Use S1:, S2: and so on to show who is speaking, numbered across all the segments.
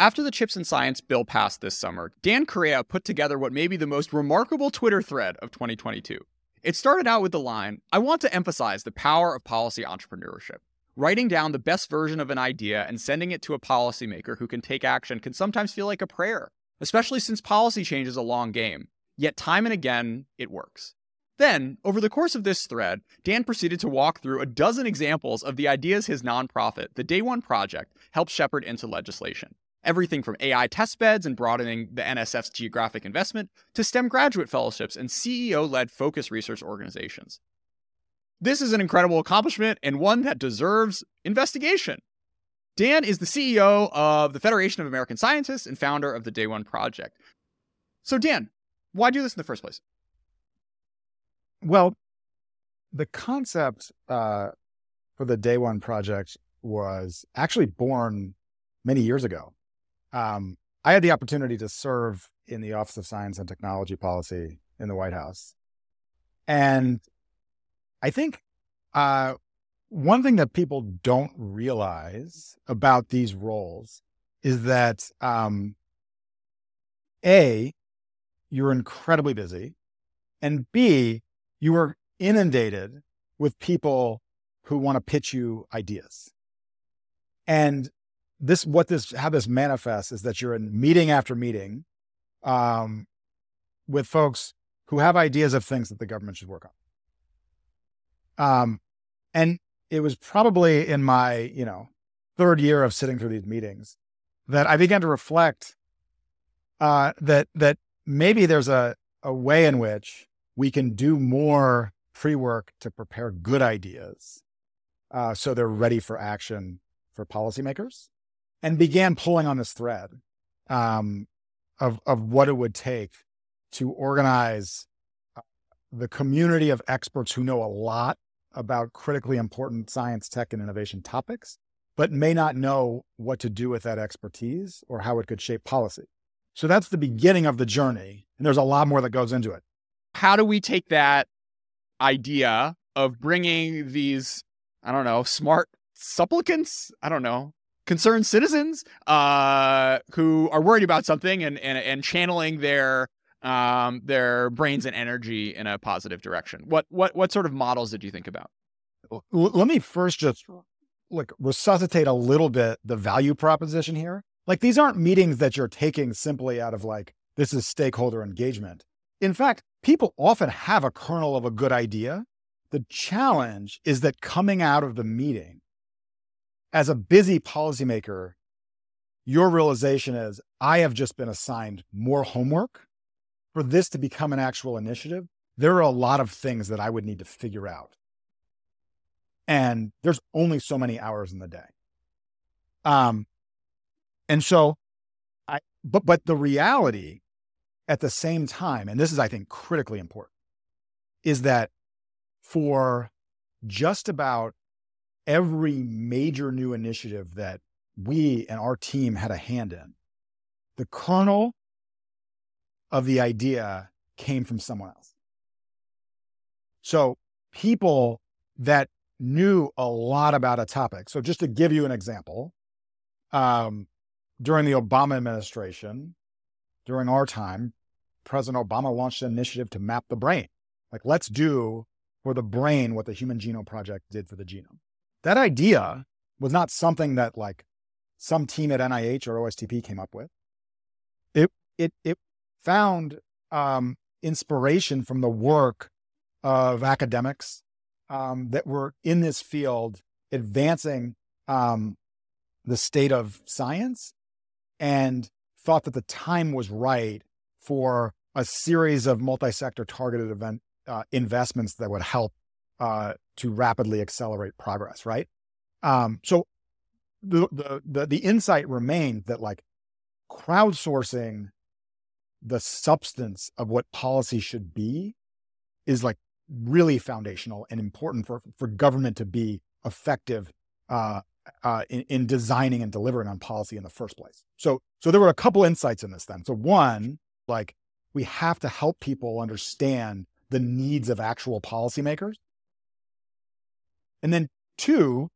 S1: After the Chips and Science bill passed this summer, Dan Correa put together what may be the most remarkable Twitter thread of 2022. It started out with the line I want to emphasize the power of policy entrepreneurship. Writing down the best version of an idea and sending it to a policymaker who can take action can sometimes feel like a prayer, especially since policy change is a long game. Yet, time and again, it works. Then, over the course of this thread, Dan proceeded to walk through a dozen examples of the ideas his nonprofit, the Day One Project, helped shepherd into legislation. Everything from AI test beds and broadening the NSF's geographic investment to STEM graduate fellowships and CEO led focus research organizations. This is an incredible accomplishment and one that deserves investigation. Dan is the CEO of the Federation of American Scientists and founder of the Day One Project. So, Dan, why do this in the first place?
S2: Well, the concept uh, for the Day One Project was actually born many years ago. Um, I had the opportunity to serve in the Office of Science and Technology Policy in the White House. And I think uh, one thing that people don't realize about these roles is that um, A, you're incredibly busy, and B, you are inundated with people who want to pitch you ideas. And this what this how this manifests is that you're in meeting after meeting um, with folks who have ideas of things that the government should work on. Um, and it was probably in my you know third year of sitting through these meetings that I began to reflect uh, that that maybe there's a a way in which we can do more pre work to prepare good ideas uh, so they're ready for action for policymakers and began pulling on this thread um, of of what it would take to organize uh, the community of experts who know a lot about critically important science, tech, and innovation topics, but may not know what to do with that expertise or how it could shape policy. So that's the beginning of the journey, and there's a lot more that goes into it.
S1: How do we take that idea of bringing these, I don't know, smart supplicants, I don't know, concerned citizens uh, who are worried about something and, and, and channeling their um, their brains and energy in a positive direction. What what what sort of models did you think about?
S2: Let me first just like resuscitate a little bit the value proposition here. Like these aren't meetings that you're taking simply out of like this is stakeholder engagement. In fact, people often have a kernel of a good idea. The challenge is that coming out of the meeting, as a busy policymaker, your realization is I have just been assigned more homework. For this to become an actual initiative, there are a lot of things that I would need to figure out. And there's only so many hours in the day. Um, and so I, but, but the reality at the same time, and this is, I think, critically important, is that for just about every major new initiative that we and our team had a hand in, the kernel of the idea came from someone else. So people that knew a lot about a topic. So just to give you an example, um, during the Obama administration, during our time, President Obama launched an initiative to map the brain. Like, let's do for the brain what the Human Genome Project did for the genome. That idea was not something that like some team at NIH or OSTP came up with. It it it found um, inspiration from the work of academics um, that were in this field advancing um, the state of science and thought that the time was right for a series of multi-sector targeted event uh, investments that would help uh, to rapidly accelerate progress, right? Um, so the, the the the insight remained that like crowdsourcing the substance of what policy should be is like really foundational and important for for government to be effective uh, uh, in, in designing and delivering on policy in the first place. So so there were a couple insights in this then. So one, like we have to help people understand the needs of actual policymakers. And then two,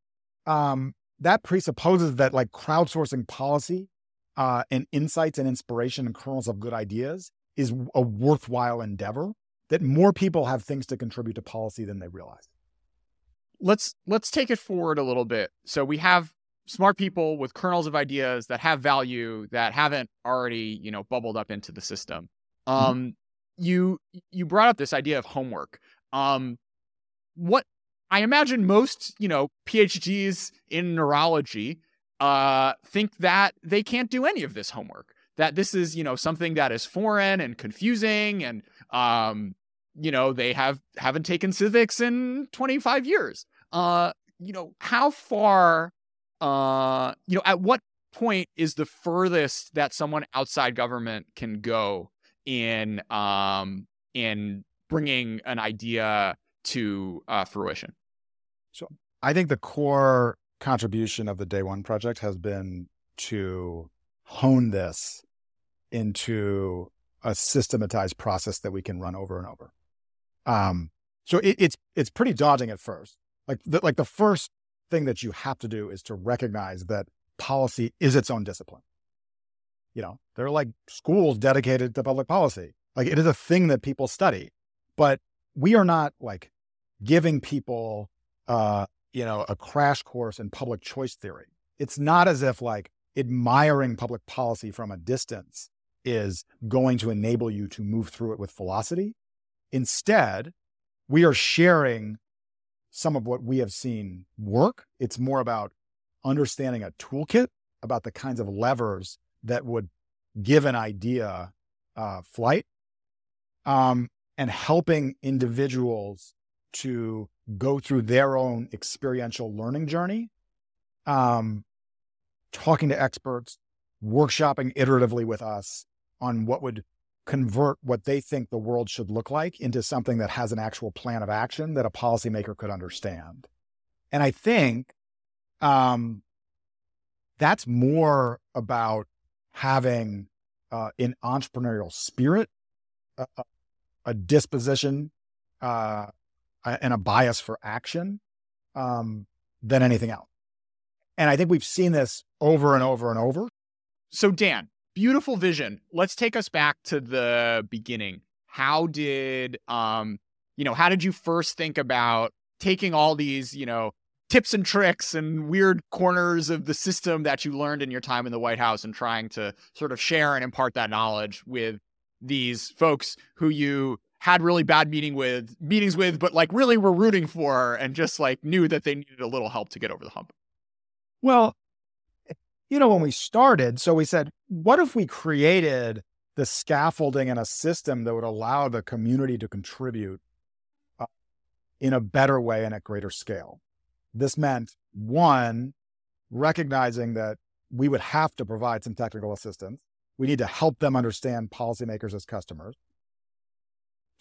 S2: um, that presupposes that like crowdsourcing policy uh, and insights and inspiration and kernels of good ideas is a worthwhile endeavor that more people have things to contribute to policy than they realize
S1: let's let's take it forward a little bit so we have smart people with kernels of ideas that have value that haven't already you know bubbled up into the system mm-hmm. um mm-hmm. you you brought up this idea of homework um what i imagine most you know phds in neurology uh think that they can't do any of this homework that this is you know something that is foreign and confusing and um you know they have haven't taken civics in 25 years uh you know how far uh, you know, at what point is the furthest that someone outside government can go in um, in bringing an idea to uh, fruition?
S2: So I think the core contribution of the Day One project has been to hone this into a systematized process that we can run over and over. Um, so it, it's it's pretty daunting at first. Like the, like the first thing that you have to do is to recognize that policy is its own discipline. You know, there are like schools dedicated to public policy. Like it is a thing that people study, but we are not like giving people, uh, you know, a crash course in public choice theory. It's not as if like admiring public policy from a distance is going to enable you to move through it with velocity. Instead, we are sharing some of what we have seen work. It's more about understanding a toolkit about the kinds of levers that would give an idea uh, flight um, and helping individuals to go through their own experiential learning journey, um, talking to experts, workshopping iteratively with us on what would convert what they think the world should look like into something that has an actual plan of action that a policymaker could understand. And I think um, that's more about having uh, an entrepreneurial spirit, a, a disposition, uh, and a bias for action um, than anything else. And I think we've seen this over and over and over.
S1: So, Dan, beautiful vision. Let's take us back to the beginning. How did um you know, how did you first think about taking all these, you know, tips and tricks and weird corners of the system that you learned in your time in the White House and trying to sort of share and impart that knowledge with these folks who you had really bad meeting with meetings with but like really were rooting for and just like knew that they needed a little help to get over the hump.
S2: Well, you know, when we started, so we said, what if we created the scaffolding and a system that would allow the community to contribute uh, in a better way and at greater scale? This meant one, recognizing that we would have to provide some technical assistance. We need to help them understand policymakers as customers.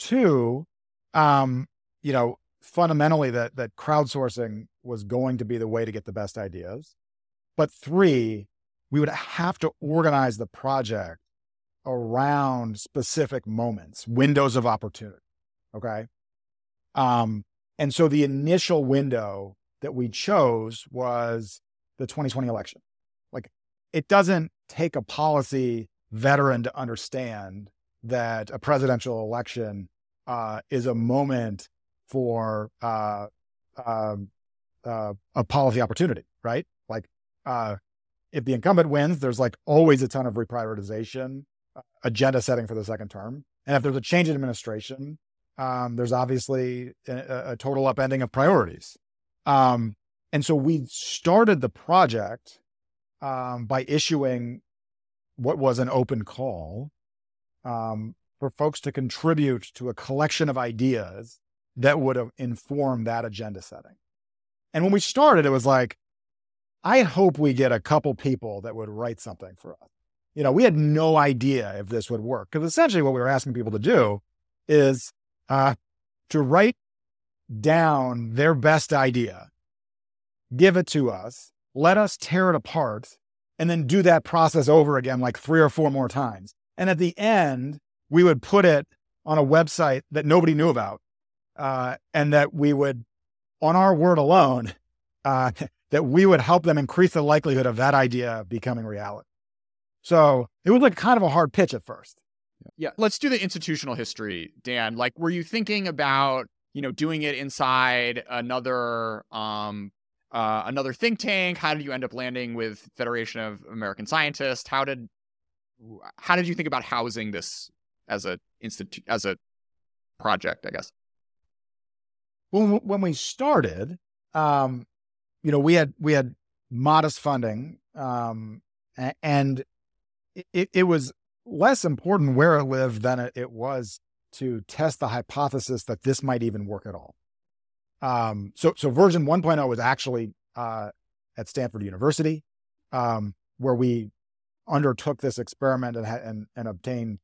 S2: Two, um, you know, fundamentally that that crowdsourcing was going to be the way to get the best ideas. But three, we would have to organize the project around specific moments, windows of opportunity. Okay. Um, and so the initial window that we chose was the 2020 election. Like it doesn't take a policy veteran to understand that a presidential election uh, is a moment for uh, uh, a policy opportunity, right? Like uh, if the incumbent wins, there's like always a ton of reprioritization, uh, agenda setting for the second term. And if there's a change in administration, um, there's obviously a, a, total upending of priorities. Um, and so we started the project um, by issuing what was an open call um, for folks to contribute to a collection of ideas that would inform that agenda setting. And when we started, it was like, I hope we get a couple people that would write something for us. You know, we had no idea if this would work because essentially what we were asking people to do is uh, to write down their best idea, give it to us, let us tear it apart, and then do that process over again like three or four more times. And at the end, we would put it on a website that nobody knew about, uh, and that we would, on our word alone, uh, that we would help them increase the likelihood of that idea becoming reality. So it was like kind of a hard pitch at first.
S1: Yeah. Let's do the institutional history, Dan. Like, were you thinking about, you know, doing it inside another um uh, another think tank? How did you end up landing with Federation of American Scientists? How did how did you think about housing this as a institute as a project? I guess.
S2: Well, when we started, um, you know, we had we had modest funding, um, and it, it was less important where it lived than it, it was to test the hypothesis that this might even work at all. Um, so, so version 1.0 was actually uh, at Stanford University, um, where we undertook this experiment and, and, and obtained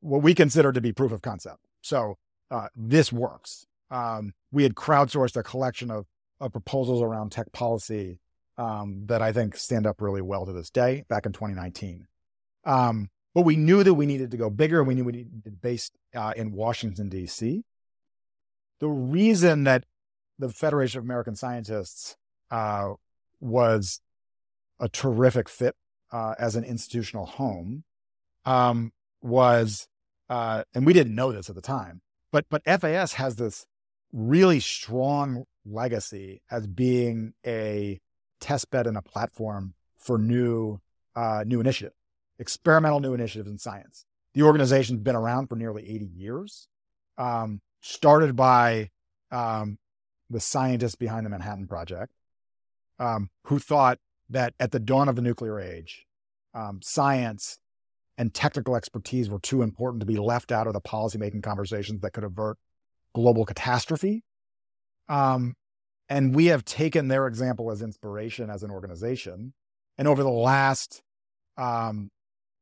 S2: what we consider to be proof of concept. So uh, this works. Um, we had crowdsourced a collection of, of proposals around tech policy um, that I think stand up really well to this day back in 2019. Um, but we knew that we needed to go bigger. We knew we needed to be based uh, in Washington, D.C. The reason that the Federation of American Scientists uh, was a terrific fit uh, as an institutional home um, was, uh, and we didn't know this at the time, but but FAS has this really strong legacy as being a test bed and a platform for new uh, new initiative, experimental new initiatives in science. The organization's been around for nearly 80 years. Um, started by um, the scientists behind the Manhattan Project, um, who thought that at the dawn of the nuclear age, um, science and technical expertise were too important to be left out of the policymaking conversations that could avert global catastrophe. Um, and we have taken their example as inspiration as an organization. And over the last um,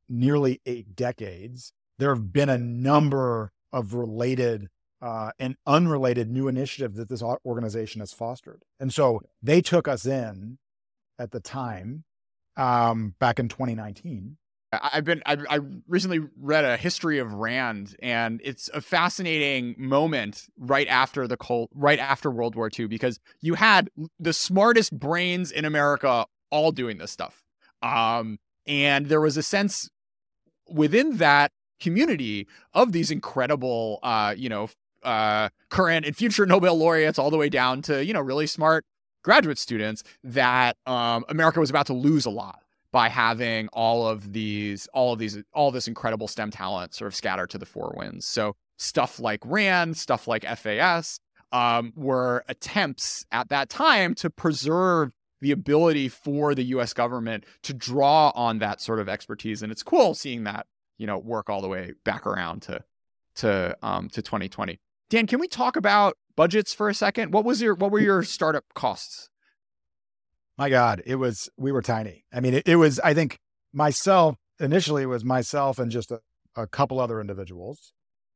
S2: nearly eight decades, there have been a number of related uh, and unrelated new initiatives that this organization has fostered. And so they took us in at the time um, back in 2019.
S1: I've been I, I recently read a history of Rand, and it's a fascinating moment right after the cold, right after World War II, because you had the smartest brains in America all doing this stuff, um, and there was a sense within that community of these incredible, uh, you know, uh, current and future Nobel laureates, all the way down to you know really smart graduate students, that um, America was about to lose a lot by having all of these, all of these, all this incredible STEM talent sort of scattered to the four winds. So stuff like RAND, stuff like FAS, um, were attempts at that time to preserve the ability for the U.S. government to draw on that sort of expertise, and it's cool seeing that you know work all the way back around to to um, to 2020. Dan, can we talk about budgets for a second? What was your what were your startup costs?
S2: My God, it was we were tiny. I mean, it, it was. I think myself initially it was myself and just a, a couple other individuals.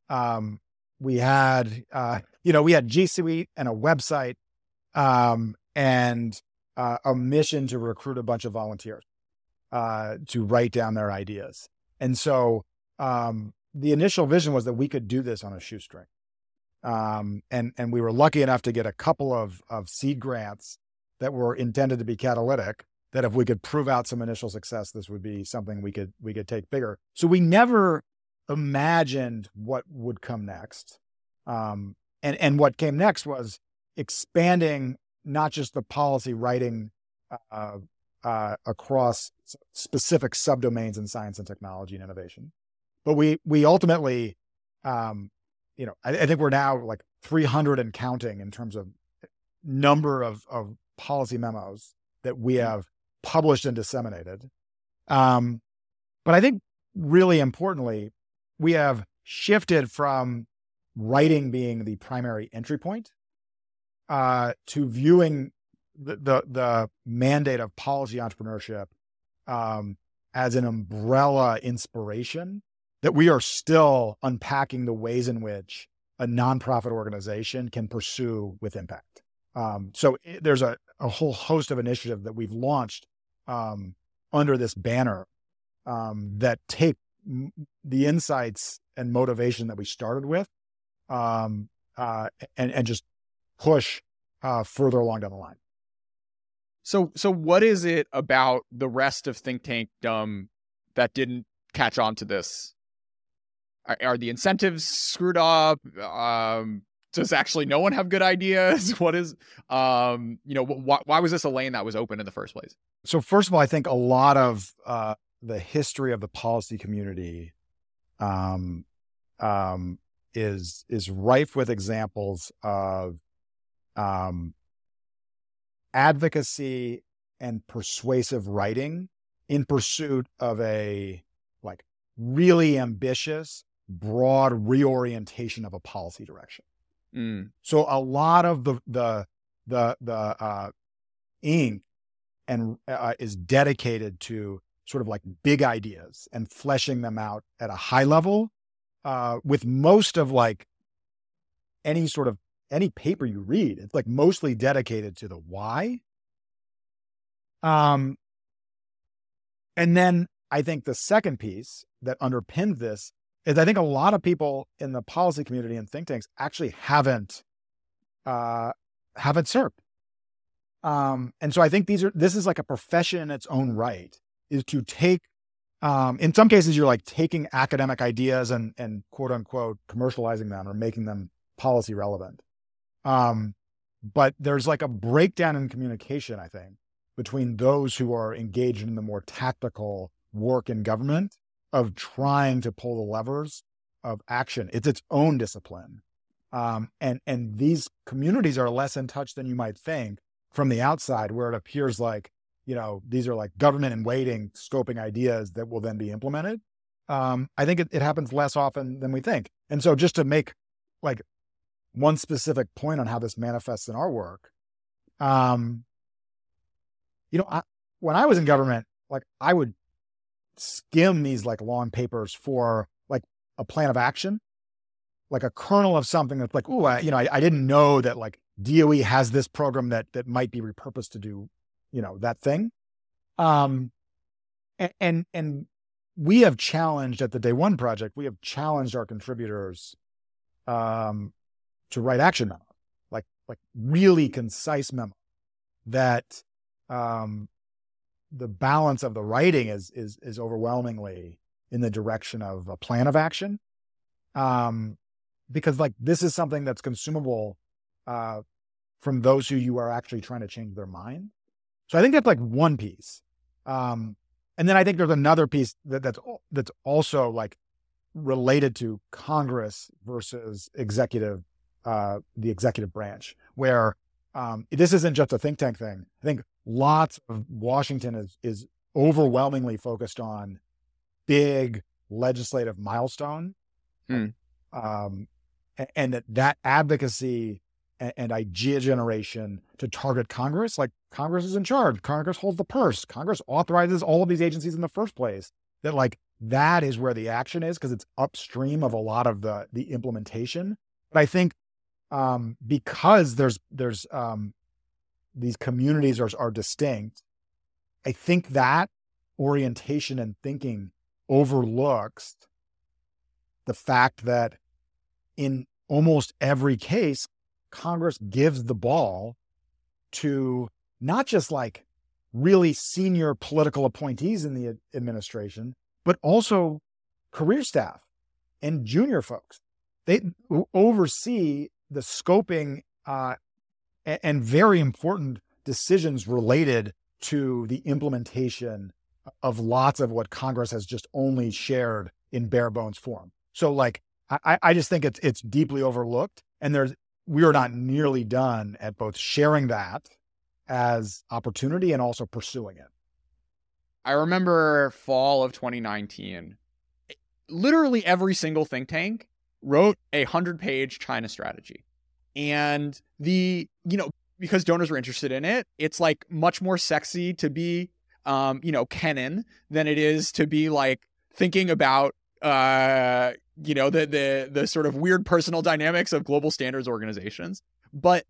S2: Um, we had, uh, you know, we had G Suite and a website, um, and uh, a mission to recruit a bunch of volunteers uh, to write down their ideas. And so um, the initial vision was that we could do this on a shoestring. Um, and and we were lucky enough to get a couple of of seed grants that were intended to be catalytic. That if we could prove out some initial success, this would be something we could we could take bigger. So we never imagined what would come next. Um, and and what came next was expanding not just the policy writing uh, uh, across specific subdomains in science and technology and innovation, but we we ultimately um, you know, I, I, think we're now like 300 and counting in terms of number of, of policy memos that we mm-hmm. have published and disseminated. Um, but I think really importantly, we have shifted from writing being the primary entry point uh, to viewing the, the, the mandate of policy entrepreneurship um, as an umbrella inspiration that we are still unpacking the ways in which a nonprofit organization can pursue with impact. Um, so it, eh, there's a, a whole host of initiatives that we've launched um, under this banner um, that take m- the insights and motivation that we started with um, uh, and, and just push uh, further along down the line.
S1: So, so what is it about the rest of Think Tank that didn't catch on to this? Are, the incentives screwed up? Um, does actually no one have good ideas? What is, um, you know, wh- why was this a lane that was open in the first place?
S2: So first of all, I think a lot of uh, the history of the policy community um, um, is is rife with examples of um, advocacy and persuasive writing in pursuit of a like really ambitious, broad reorientation of a policy direction.
S1: Mm.
S2: So a lot of the the the the uh, ink and uh, is dedicated to sort of like big ideas and fleshing them out at a high level. Uh, with most of like any sort of any paper you read, it's like mostly dedicated to the why. Um, and then I think the second piece that underpinned this is I think a lot of people in the policy community and think tanks actually haven't uh, haven't served. Um, and so I think these are this is like a profession in its own right is to take um, in some cases you're like taking academic ideas and and quote unquote commercializing them or making them policy relevant. Um, but there's like a breakdown in communication, I think, between those who are engaged in the more tactical work in government of trying to pull the levers of action. It's its own discipline. Um, and and these communities are less in touch than you might think from the outside, where it appears like you know these are like government in waiting, scoping ideas that will then be implemented. Um, I think it, it happens less often than we think. And so, just to make like one specific point on how this manifests in our work, um, you know, I, when I was in government, like I would skim these like long papers for like a plan of action, like a kernel of something that's like, oh, I, you know, I, I didn't know that like DOE has this program that that might be repurposed to do, you know, that thing. Um, and and, and we have challenged at the Day One project, we have challenged our contributors um, to write action memos, like like really concise memo that um, the balance of the writing is is is overwhelmingly in the direction of a plan of action. Um because like this is something that's consumable uh from those who you are actually trying to change their mind. So i think that's like one piece. Um and then i think there's another piece that that's that's also like related to congress versus executive uh the executive branch where um this isn't just a think tank thing. I think lots of Washington is is overwhelmingly focused on big legislative milestone,
S1: hmm.
S2: um, and, and, that that advocacy and, and, idea generation to target Congress, like Congress is in charge, Congress holds the purse, Congress authorizes all of these agencies in the first place. That like that is where the action is because it's upstream of a lot of the the implementation. But I think um, because there's there's um, these communities are, are distinct. I think that orientation and thinking overlooks the fact that in almost every case, Congress gives the ball to not just like really senior political appointees in the administration, but also career staff and junior folks. They oversee the scoping uh, and very important decisions related to the implementation of lots of what Congress has just only shared in bare bones form. So like I, I just think it's it's deeply overlooked and there's we are not nearly done at both sharing that as opportunity and also pursuing it.
S1: I remember fall of 2019, literally every single think tank wrote a 100 page China strategy. And the, you know, because donors were interested in it, it's like much more sexy to be, um, you know, Kennan than it is to be like thinking about, uh, you know, the the the sort of weird personal dynamics of global standards organizations. But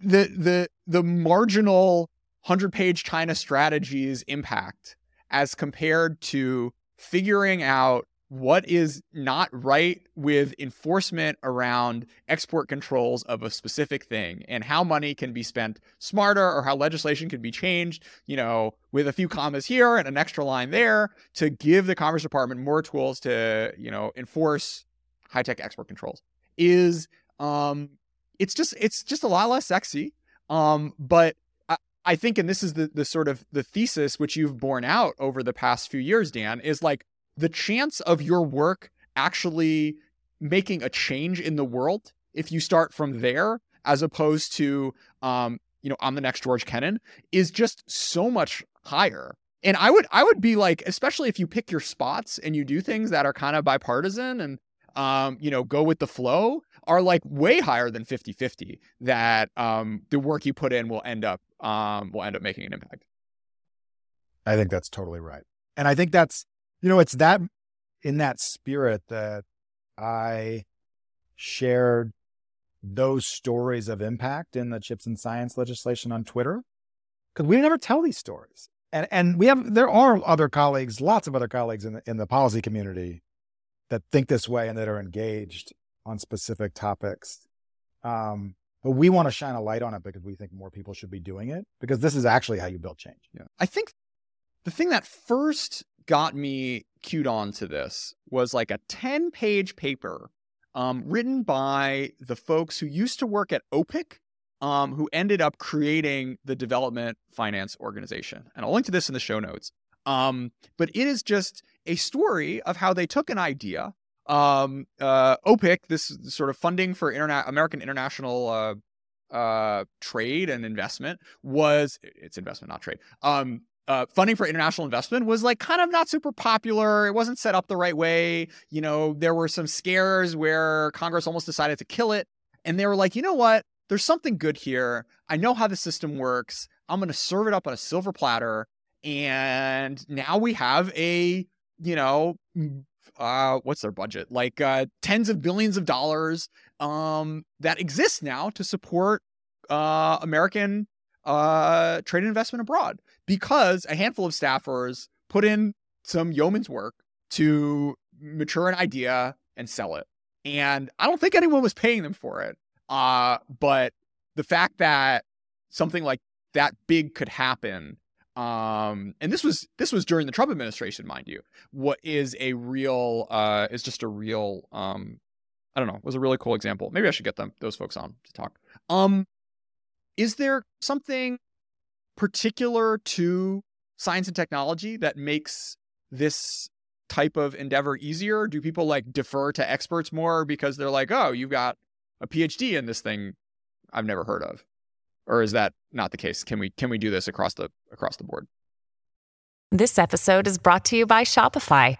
S1: the the the marginal hundred page China strategies impact as compared to figuring out what is not right with enforcement around export controls of a specific thing and how money can be spent smarter or how legislation can be changed, you know, with a few commas here and an extra line there to give the Commerce Department more tools to, you know, enforce high-tech export controls is um it's just it's just a lot less sexy. Um, but I, I think, and this is the the sort of the thesis which you've borne out over the past few years, Dan, is like the chance of your work actually making a change in the world if you start from there as opposed to um, you know i'm the next george kennan is just so much higher and i would i would be like especially if you pick your spots and you do things that are kind of bipartisan and um, you know, go with the flow are like way higher than 50-50 that um, the work you put in will end up um, will end up making an impact.
S2: I think that's totally right. And I think that's, you know, it's that in that spirit that I shared those stories of impact in the chips and science legislation on Twitter because we never tell these stories. And and we have there are other colleagues, lots of other colleagues in the in the policy community that think this way and that are engaged on specific topics. Um, but we want to shine a light on it because we think more people should be doing it because this is actually how you build change.
S1: Yeah. I think the thing that first got me cued on to this was like a 10 page paper um, written by the folks who used to work at OPIC, um, who ended up creating the Development Finance Organization. And I'll link to this in the show notes. Um, but it is just a story of how they took an idea. Um, uh, OPIC, this sort of funding for interna- American international uh, uh, trade and investment, was it's investment, not trade. Um, uh, funding for international investment was like kind of not super popular. It wasn't set up the right way. You know, there were some scares where Congress almost decided to kill it. And they were like, you know what? There's something good here. I know how the system works. I'm going to serve it up on a silver platter. And now we have a you know, uh, what's their budget? Like uh, tens of billions of dollars um, that exists now to support uh, American uh, trade investment abroad because a handful of staffers put in some yeoman's work to mature an idea and sell it. And I don't think anyone was paying them for it. Uh, but the fact that something like that big could happen um and this was this was during the trump administration mind you what is a real uh is just a real um i don't know was a really cool example maybe i should get them those folks on to talk um is there something particular to science and technology that makes this type of endeavor easier do people like defer to experts more because they're like oh you've got a phd in this thing i've never heard of or is that not the case? Can we can we do this across the across the board?
S3: This episode is brought to you by Shopify.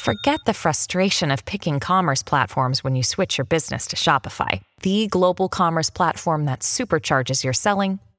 S3: Forget the frustration of picking commerce platforms when you switch your business to Shopify, the global commerce platform that supercharges your selling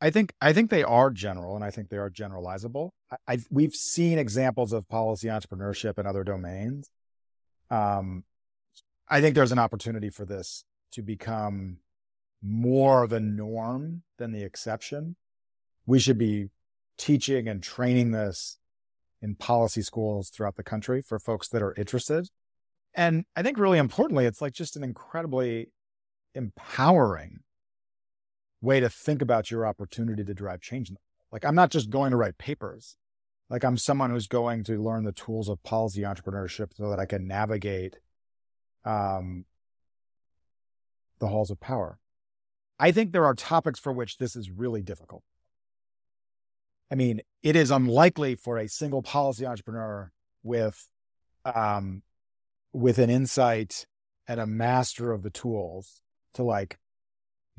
S2: I think I think they are general, and I think they are generalizable. I, I we've seen examples of policy entrepreneurship in other domains. Um, I think there's an opportunity for this to become more the norm than the exception. We should be teaching and training this in policy schools throughout the country for folks that are interested. And I think really importantly, it's like just an incredibly empowering way to think about your opportunity to drive change. Like I'm not just going to write papers. Like I'm someone who's going to learn the tools of policy entrepreneurship so that I can navigate um, the halls of power. I think there are topics for which this is really difficult. I mean, it is unlikely for a single policy entrepreneur with um, with an insight and a master of the tools to like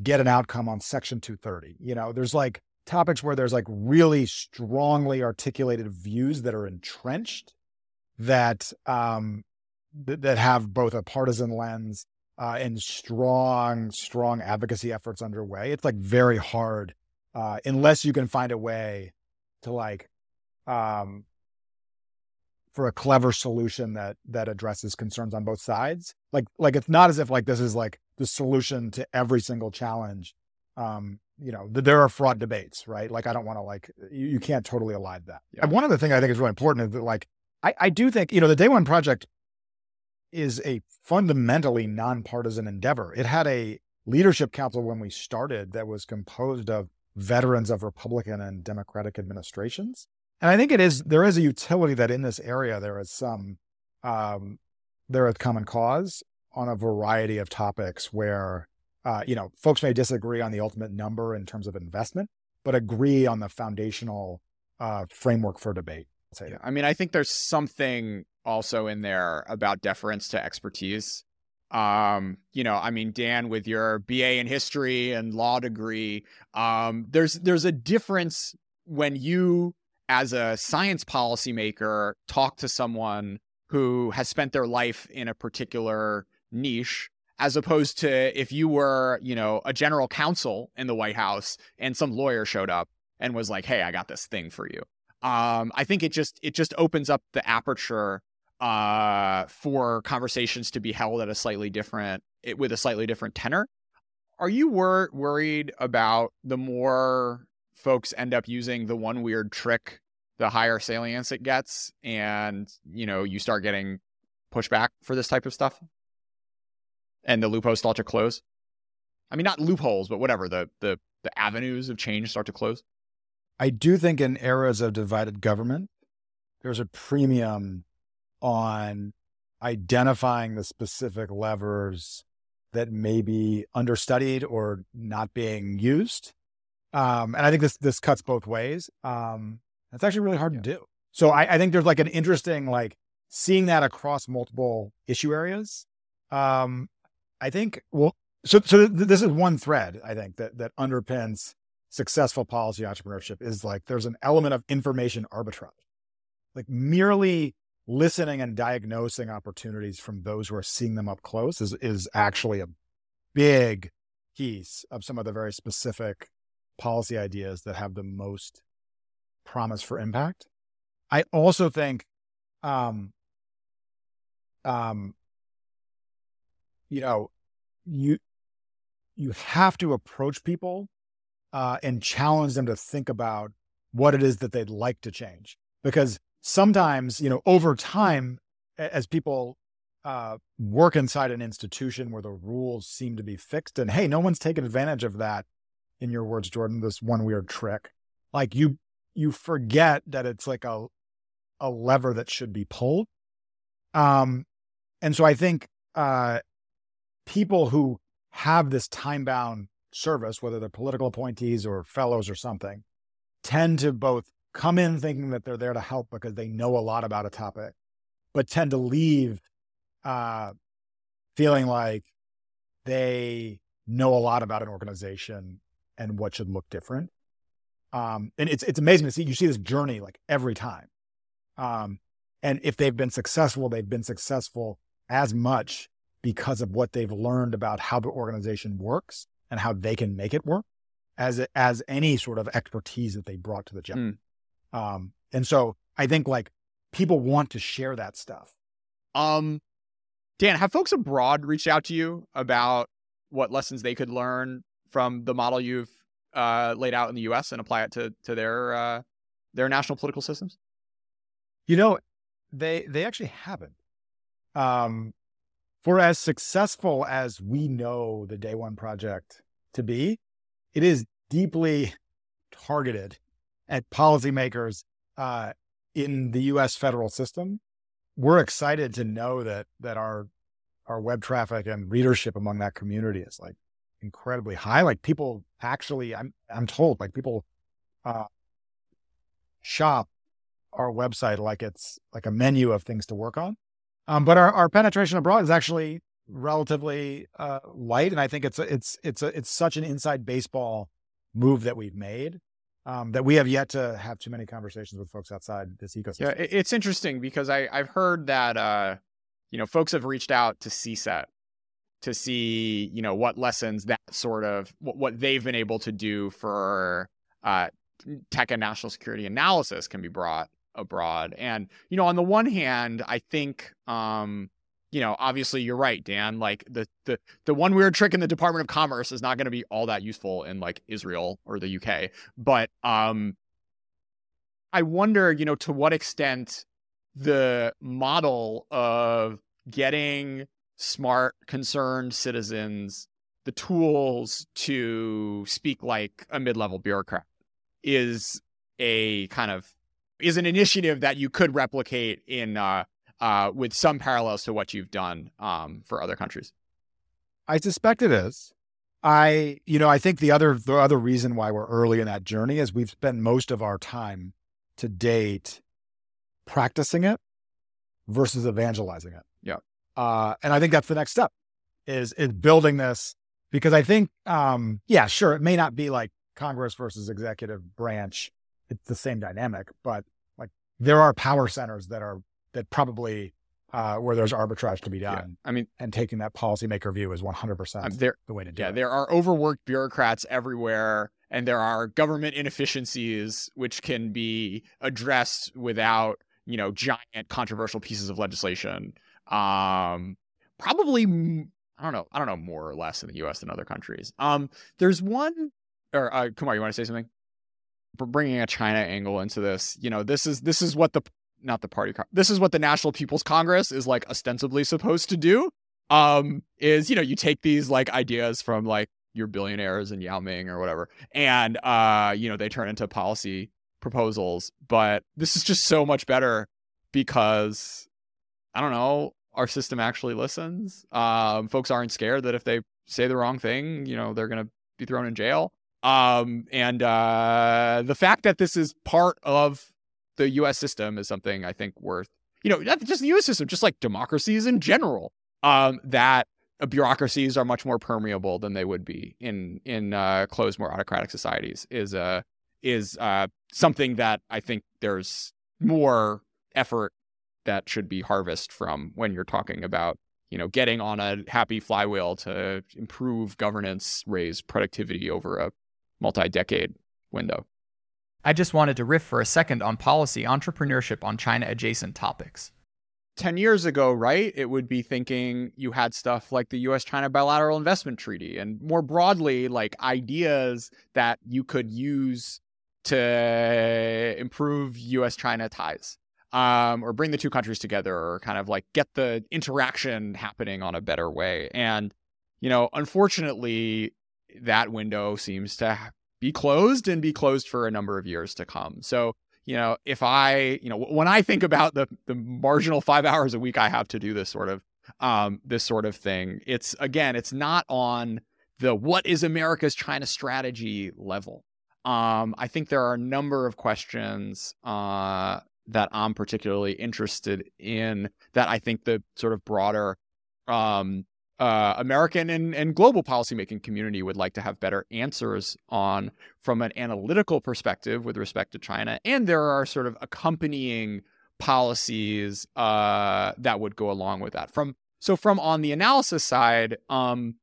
S2: get an outcome on section 230 you know there's like topics where there's like really strongly articulated views that are entrenched that um th- that have both a partisan lens uh, and strong strong advocacy efforts underway. It's like very hard uh, unless you can find a way to like um for a clever solution that that addresses concerns on both sides. Like like it's not as if like this is like the solution to every single challenge. Um you know there are fraud debates right? Like i don't want to like you, you, can't totally elide that. Yeah. one other thing i think is really important is that like I, I do think you know the day one project is a fundamentally nonpartisan endeavor. It had a leadership council when we started that was composed of veterans of republican and democratic administrations. And I think it is there is a utility that in this area there is some um, there is common cause on a variety of topics where uh, you know folks may disagree on the ultimate number in terms of investment, but agree on the foundational uh, framework for debate.
S1: Yeah, I mean, I think there's something also in there about deference to expertise. Um, you know, I mean, Dan, with your BA in history and law degree, um, there's there's a difference when you as a science policymaker talk to someone who has spent their life in a particular niche as opposed to if you were, you know, a general counsel in the White House and some lawyer showed up and was like, "Hey, I got this thing for you." Um, I think it just it just opens up the aperture uh, for conversations to be held at a slightly different it, with a slightly different tenor. Are you wor- worried about the more folks end up using the one weird trick the higher salience it gets and you know you start getting pushback for this type of stuff and the loopholes start to close i mean not loopholes but whatever the the the avenues of change start to close
S2: i do think in eras of divided government there's a premium on identifying the specific levers that may be understudied or not being used um, and I think this this cuts both ways. Um, that's actually really hard yeah. to do. So I, I, think there's like an interesting like seeing that across multiple issue areas. Um, I think well, so so th- this is one thread I think that that underpins successful policy entrepreneurship is like there's an element of information arbitrage, like merely listening and diagnosing opportunities from those who are seeing them up close is is actually a big piece of some of the very specific policy ideas that have the most promise for impact. I also think, um, um, you know, you you have to approach people uh, and challenge them to think about what it is that they'd like to change, because sometimes, you know, over time, as people uh, work inside an institution where the rules seem to be fixed, and hey, no one's taken advantage of that in your words, Jordan, this one weird trick. Like you you forget that it's like a a lever that should be pulled. Um and so I think uh people who have this time bound service, whether they're political appointees or fellows or something, tend to both come in thinking that they're there to help because they know a lot about a topic, but tend to leave uh, feeling like they know a lot about an organization and what should look different. Um, and it's it's amazing to see you see this journey like every time. Um, and if they've been successful, they've been successful as much because of what they've learned about how the organization works and how they can make it work as as any sort of expertise that they brought to the job. Mm. Um, and so I think like people want to share that stuff.
S1: Um, Dan, have folks abroad reached out to you about what lessons they could learn from the model you've uh, laid out in the U.S. and apply it to to their uh, their national political systems?
S2: You know, they they actually haven't. Um, for as successful as we know the Day One project to be, it is deeply targeted at policymakers uh, in the U.S. federal system. We're excited to know that that our our web traffic and readership among that community is like incredibly high. Like people actually, I'm I'm told, like people uh, shop our website like it's like a menu of things to work on. Um, but our, our penetration abroad is actually relatively uh, light, and I think it's a, it's it's a, it's such an inside baseball move that we've made um, that we have yet to have too many conversations with folks outside this ecosystem.
S1: Yeah, it's interesting because I I've heard that uh, you know folks have reached out to CSET to see you know what lessons that sort of what, what they've been able to do for uh, tech and national security analysis can be brought abroad. And you know, on the one hand, I think um, you know, obviously you're right, Dan. Like the the the one weird trick in the Department of Commerce is not going to be all that useful in like Israel or the UK. But um I wonder, you know, to what extent the model of getting smart, concerned citizens the tools to speak like a mid-level bureaucrat is a kind of is an initiative that you could replicate in uh, uh, with some parallels to what you've done um, for other countries.
S2: I suspect it is. I, you know, I think the other the other reason why we're early in that journey is we've spent most of our time to date practicing it versus evangelizing it.
S1: Yeah.
S2: Uh, and I think that's the next step is is building this because I think, um, yeah, sure, it may not be like Congress versus executive branch. It's the same dynamic, but like there are power centers that are that probably uh, where there's arbitrage to be done.
S1: Yeah. I mean,
S2: and taking that policymaker view is 100% there, the way to do
S1: yeah,
S2: it.
S1: there are overworked bureaucrats everywhere, and there are government inefficiencies which can be addressed without, you know, giant controversial pieces of legislation. Um, probably, I don't know, I don't know more or less in the U.S. than other countries. Um, there's one, or uh, Kumar, you want to say something? Bringing a China angle into this, you know, this is this is what the not the party. This is what the National People's Congress is like ostensibly supposed to do. Um, is you know you take these like ideas from like your billionaires and Yao Ming or whatever, and uh, you know they turn into policy proposals. But this is just so much better because I don't know our system actually listens. Um, folks aren't scared that if they say the wrong thing, you know they're gonna be thrown in jail. Um, and uh, the fact that this is part of the U.S. system is something I think worth, you know, not just the U.S. system, just like democracies in general. Um, that bureaucracies are much more permeable than they would be in in uh, closed, more autocratic societies is uh, is uh, something that I think there's more effort that should be harvested from when you're talking about you know getting on a happy flywheel to improve governance, raise productivity over a multi-decade window.
S4: I just wanted to riff for a second on policy entrepreneurship on China adjacent topics.
S1: 10 years ago, right, it would be thinking you had stuff like the US China bilateral investment treaty and more broadly, like ideas that you could use to improve US China ties um, or bring the two countries together or kind of like get the interaction happening on a better way. And, you know, unfortunately, that window seems to be closed and be closed for a number of years to come. So, you know, if I, you know, when I think about the the marginal 5 hours a week I have to do this sort of um this sort of thing, it's again, it's not on the what is America's China strategy level. Um I think there are a number of questions uh that I'm particularly interested in that I think the sort of broader um uh, American and, and global policymaking community would like to have better answers on from an analytical perspective with respect to China. And there are sort of accompanying policies uh, that would go along with that. From so from on the analysis side, um,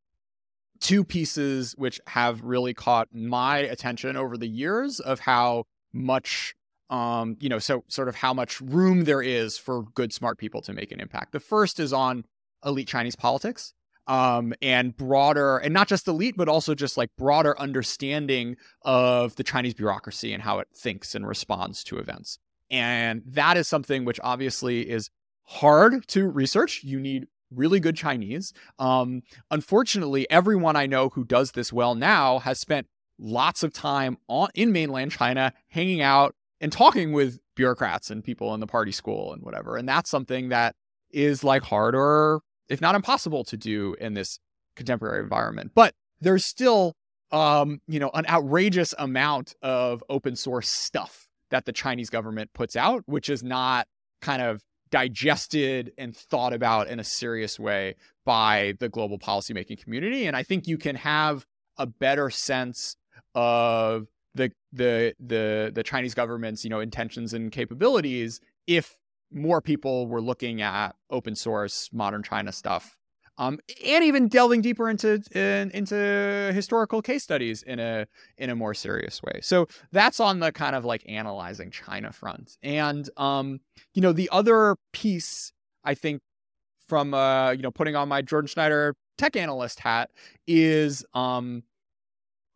S1: two pieces which have really caught my attention over the years of how much um, you know, so sort of how much room there is for good, smart people to make an impact. The first is on elite Chinese politics um, and broader, and not just elite, but also just like broader understanding of the Chinese bureaucracy and how it thinks and responds to events. And that is something which obviously is hard to research. You need really good Chinese. Um, unfortunately, everyone I know who does this well now has spent lots of time on, in mainland China hanging out and talking with bureaucrats and people in the party school and whatever. And that's something that is like harder if not impossible to do in this contemporary environment. But there's still um, you know, an outrageous amount of open source stuff that the Chinese government puts out, which is not kind of digested and thought about in a serious way by the global policymaking community. And I think you can have a better sense of the the the the Chinese government's you know intentions and capabilities if more people were looking at open source modern China stuff um, and even delving deeper into in, into historical case studies in a in a more serious way. So that's on the kind of like analyzing China front. And um, you know, the other piece I think from uh, you know putting on my Jordan Schneider tech analyst hat is um,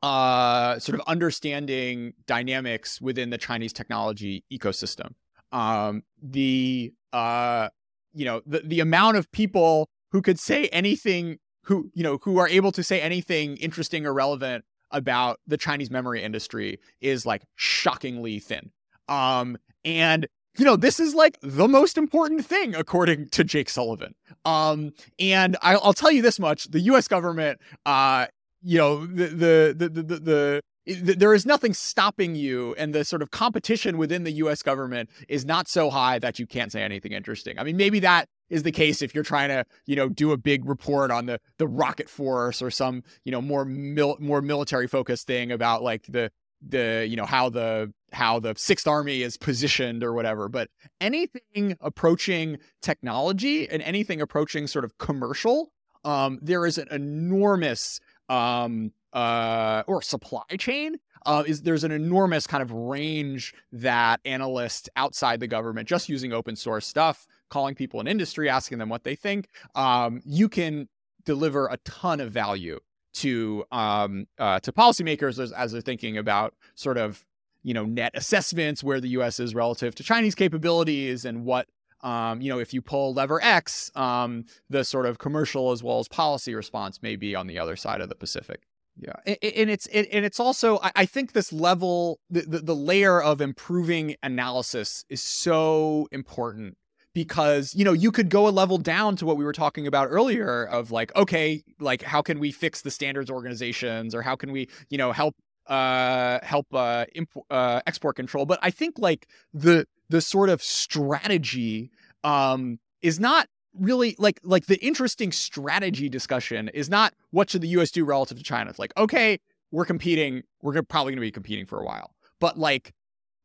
S1: uh, sort of understanding dynamics within the Chinese technology ecosystem. Um, the uh, you know the the amount of people who could say anything who you know who are able to say anything interesting or relevant about the Chinese memory industry is like shockingly thin. Um, and you know this is like the most important thing according to Jake Sullivan. Um, and I, will tell you this much: the U.S. government, uh, you know, the the the the, the, the there is nothing stopping you and the sort of competition within the US government is not so high that you can't say anything interesting. I mean maybe that is the case if you're trying to, you know, do a big report on the the rocket force or some, you know, more mil- more military focused thing about like the the you know how the how the sixth army is positioned or whatever but anything approaching technology and anything approaching sort of commercial um there is an enormous um uh or supply chain uh, is there's an enormous kind of range that analysts outside the government just using open source stuff calling people in industry, asking them what they think, um, you can deliver a ton of value to um, uh, to policymakers as, as they're thinking about sort of you know net assessments where the U.S. is relative to Chinese capabilities and what um, you know if you pull lever X, um, the sort of commercial as well as policy response may be on the other side of the Pacific. Yeah, and it's and it's also I think this level the, the, layer of improving analysis is so important because you know you could go a level down to what we were talking about earlier of like okay like how can we fix the standards organizations or how can we you know help uh help uh, imp- uh export control. But i think like the the sort of strategy um is not really like like the interesting strategy discussion is not what should the us do relative to china it's like okay we're competing we're probably going to be competing for a while but like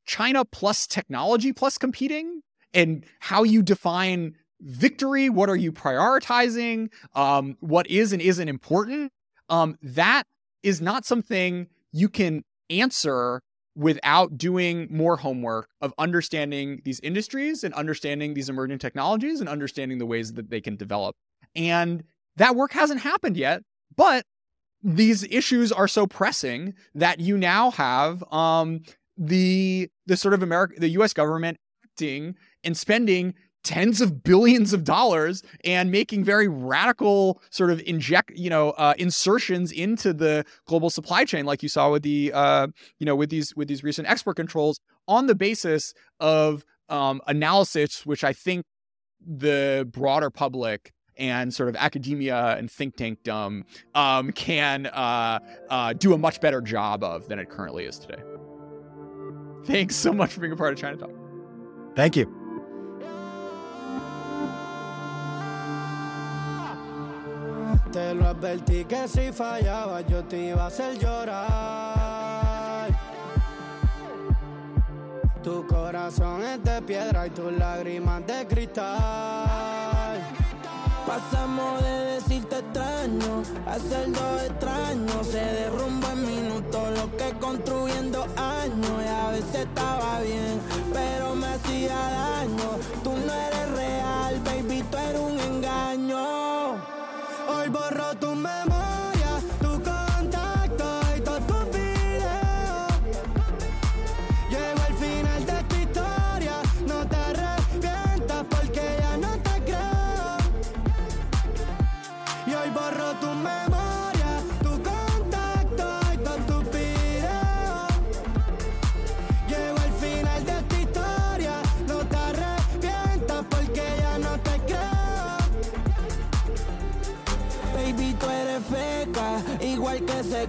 S1: china plus technology plus competing and how you define victory. What are you prioritizing? Um, what is and isn't important? Um, that is not something you can answer without doing more homework of understanding these industries and understanding these emerging technologies and understanding the ways that they can develop. And that work hasn't happened yet, but these issues are so pressing that you now have um, the the sort of America, the U.S. government acting and spending tens of billions of dollars and making very radical sort of inject you know uh, insertions into the global supply chain like you saw with the uh, you know with these with these recent export controls on the basis of um, analysis which i think the broader public and sort of academia and think tankdom um, can uh, uh, do a much better job of than it currently is today. Thanks so much for being a part of China Talk.
S2: Thank you.
S5: Te lo advertí que si fallaba yo te iba a hacer llorar. Tu corazón es de piedra y tus lágrimas de cristal. Pasamos de decirte extraño a ser dos extraños. Se derrumba en minutos lo que construyendo años. Y a veces estaba bien, pero me hacía daño. Tú no eres real, baby, tú eres un engaño. Borro tu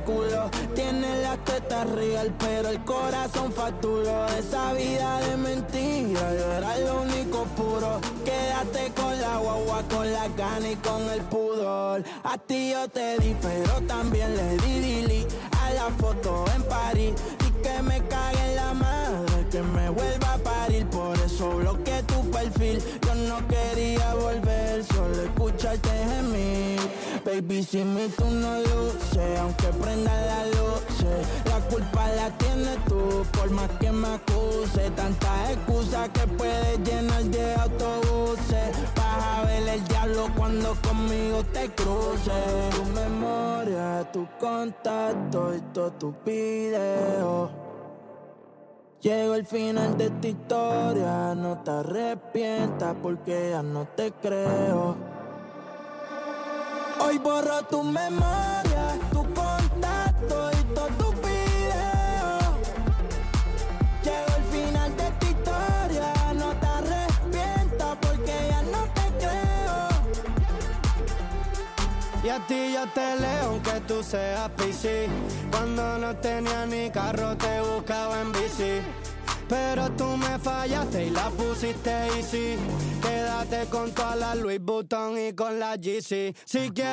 S5: culo. Tiene las tetas real, pero el corazón facturó. Esa vida de mentira, yo era lo único puro. Quédate con la guagua, con la gana y con el pudor. A ti yo te di, pero también le di dili a la foto en París. Y que me cague la madre, que me vuelva a parir. Por eso bloqueé tu perfil. Yo no quería volver, solo escucharte gemir. Baby, si mi tú no luces, aunque prenda la luz, la culpa la tienes tú, por más que me acuse. Tantas excusas que puedes llenar de autobuses. Vas a ver el diablo cuando conmigo te cruces. Tu memoria, tu contacto y todo tu video. Llegó el final de esta historia, no te arrepientas porque ya no te creo. Hoy borro tu memoria, tu contacto y todo tu video. Llegó el final de esta historia, no te arrepientas porque ya no te creo. Y a ti yo te leo aunque tú seas PC. Cuando no tenía ni carro te buscaba en bici. Pero tú me fallaste y la pusiste easy. Quédate con toda la Louis Vuitton y con la GC. Si quieres